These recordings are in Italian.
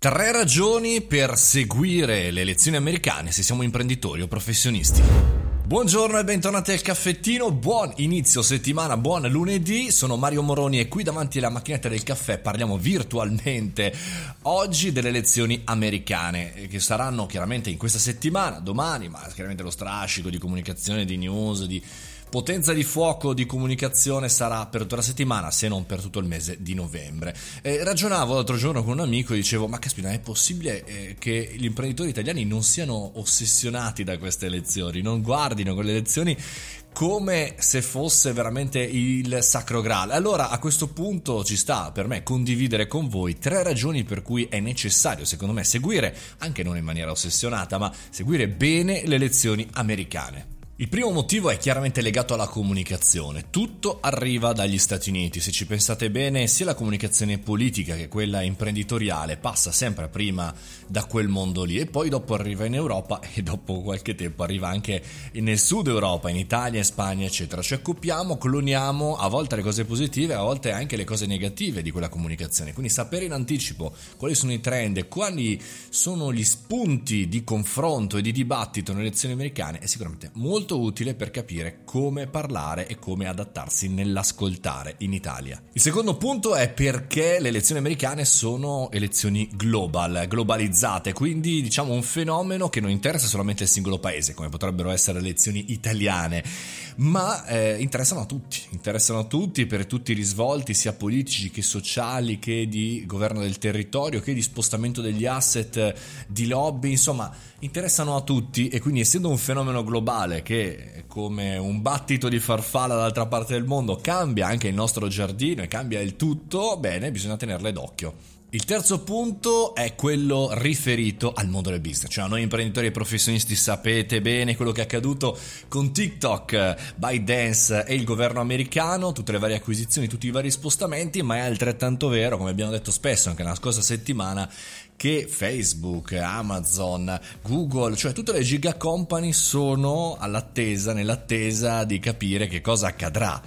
Tre ragioni per seguire le elezioni americane se siamo imprenditori o professionisti. Buongiorno e bentornati al caffettino, buon inizio settimana, buon lunedì, sono Mario Moroni e qui davanti alla macchinetta del caffè parliamo virtualmente oggi delle elezioni americane eh, che saranno chiaramente in questa settimana, domani, ma chiaramente lo strascico di comunicazione, di news, di Potenza di fuoco di comunicazione sarà per tutta la settimana, se non per tutto il mese di novembre. Eh, ragionavo l'altro giorno con un amico e dicevo: Ma caspita, è possibile eh, che gli imprenditori italiani non siano ossessionati da queste elezioni, non guardino quelle elezioni come se fosse veramente il sacro graal. Allora a questo punto ci sta per me condividere con voi tre ragioni per cui è necessario, secondo me, seguire, anche non in maniera ossessionata, ma seguire bene le elezioni americane. Il primo motivo è chiaramente legato alla comunicazione. Tutto arriva dagli Stati Uniti. Se ci pensate bene, sia la comunicazione politica che quella imprenditoriale passa sempre prima da quel mondo lì e poi dopo arriva in Europa e dopo qualche tempo arriva anche nel sud Europa, in Italia, in Spagna, eccetera. Cioè copiamo, cloniamo a volte le cose positive, a volte anche le cose negative di quella comunicazione. Quindi sapere in anticipo quali sono i trend, quali sono gli spunti di confronto e di dibattito nelle elezioni americane è sicuramente molto molto utile per capire come parlare e come adattarsi nell'ascoltare in Italia. Il secondo punto è perché le elezioni americane sono elezioni global, globalizzate, quindi diciamo un fenomeno che non interessa solamente il singolo paese, come potrebbero essere le elezioni italiane, ma eh, interessano a tutti, interessano a tutti per tutti i risvolti sia politici che sociali che di governo del territorio che di spostamento degli asset, di lobby, insomma interessano a tutti e quindi essendo un fenomeno globale che come un battito di farfalla dall'altra parte del mondo cambia anche il nostro giardino e cambia il tutto, bene, bisogna tenerle d'occhio. Il terzo punto è quello riferito al mondo del business, cioè noi imprenditori e professionisti sapete bene quello che è accaduto con TikTok, ByteDance e il governo americano, tutte le varie acquisizioni, tutti i vari spostamenti, ma è altrettanto vero, come abbiamo detto spesso anche la scorsa settimana, che Facebook, Amazon, Google, cioè tutte le giga company sono all'attesa, nell'attesa di capire che cosa accadrà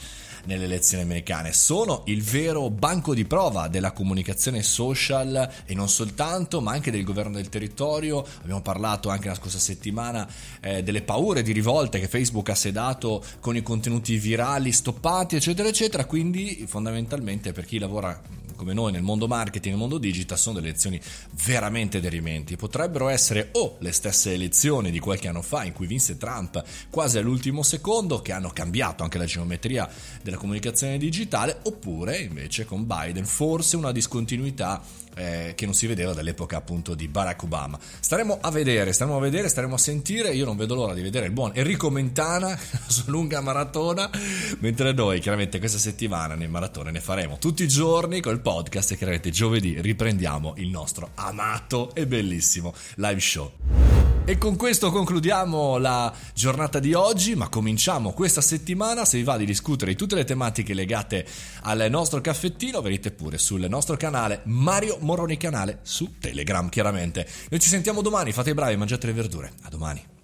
nelle elezioni americane. Sono il vero banco di prova della comunicazione social e non soltanto, ma anche del governo del territorio. Abbiamo parlato anche la scorsa settimana eh, delle paure di rivolte che Facebook ha sedato con i contenuti virali stoppati, eccetera, eccetera. Quindi fondamentalmente per chi lavora come noi nel mondo marketing, nel mondo digital, sono delle elezioni veramente derimenti. Potrebbero essere o le stesse elezioni di qualche anno fa in cui vinse Trump quasi all'ultimo secondo, che hanno cambiato anche la geometria della comunicazione digitale, oppure invece con Biden forse una discontinuità eh, che non si vedeva dall'epoca appunto di Barack Obama. Staremo a vedere, staremo a vedere, staremo a sentire. Io non vedo l'ora di vedere il buon Enrico Mentana su lunga maratona, mentre noi chiaramente questa settimana nel maratone ne faremo tutti i giorni col podcast e chiaramente giovedì riprendiamo il nostro amato e bellissimo live show. E con questo concludiamo la giornata di oggi, ma cominciamo questa settimana. Se vi va di discutere di tutte le tematiche legate al nostro caffettino, venite pure sul nostro canale Mario Moroni Canale su Telegram, chiaramente. Noi ci sentiamo domani, fate i bravi, mangiate le verdure. A domani.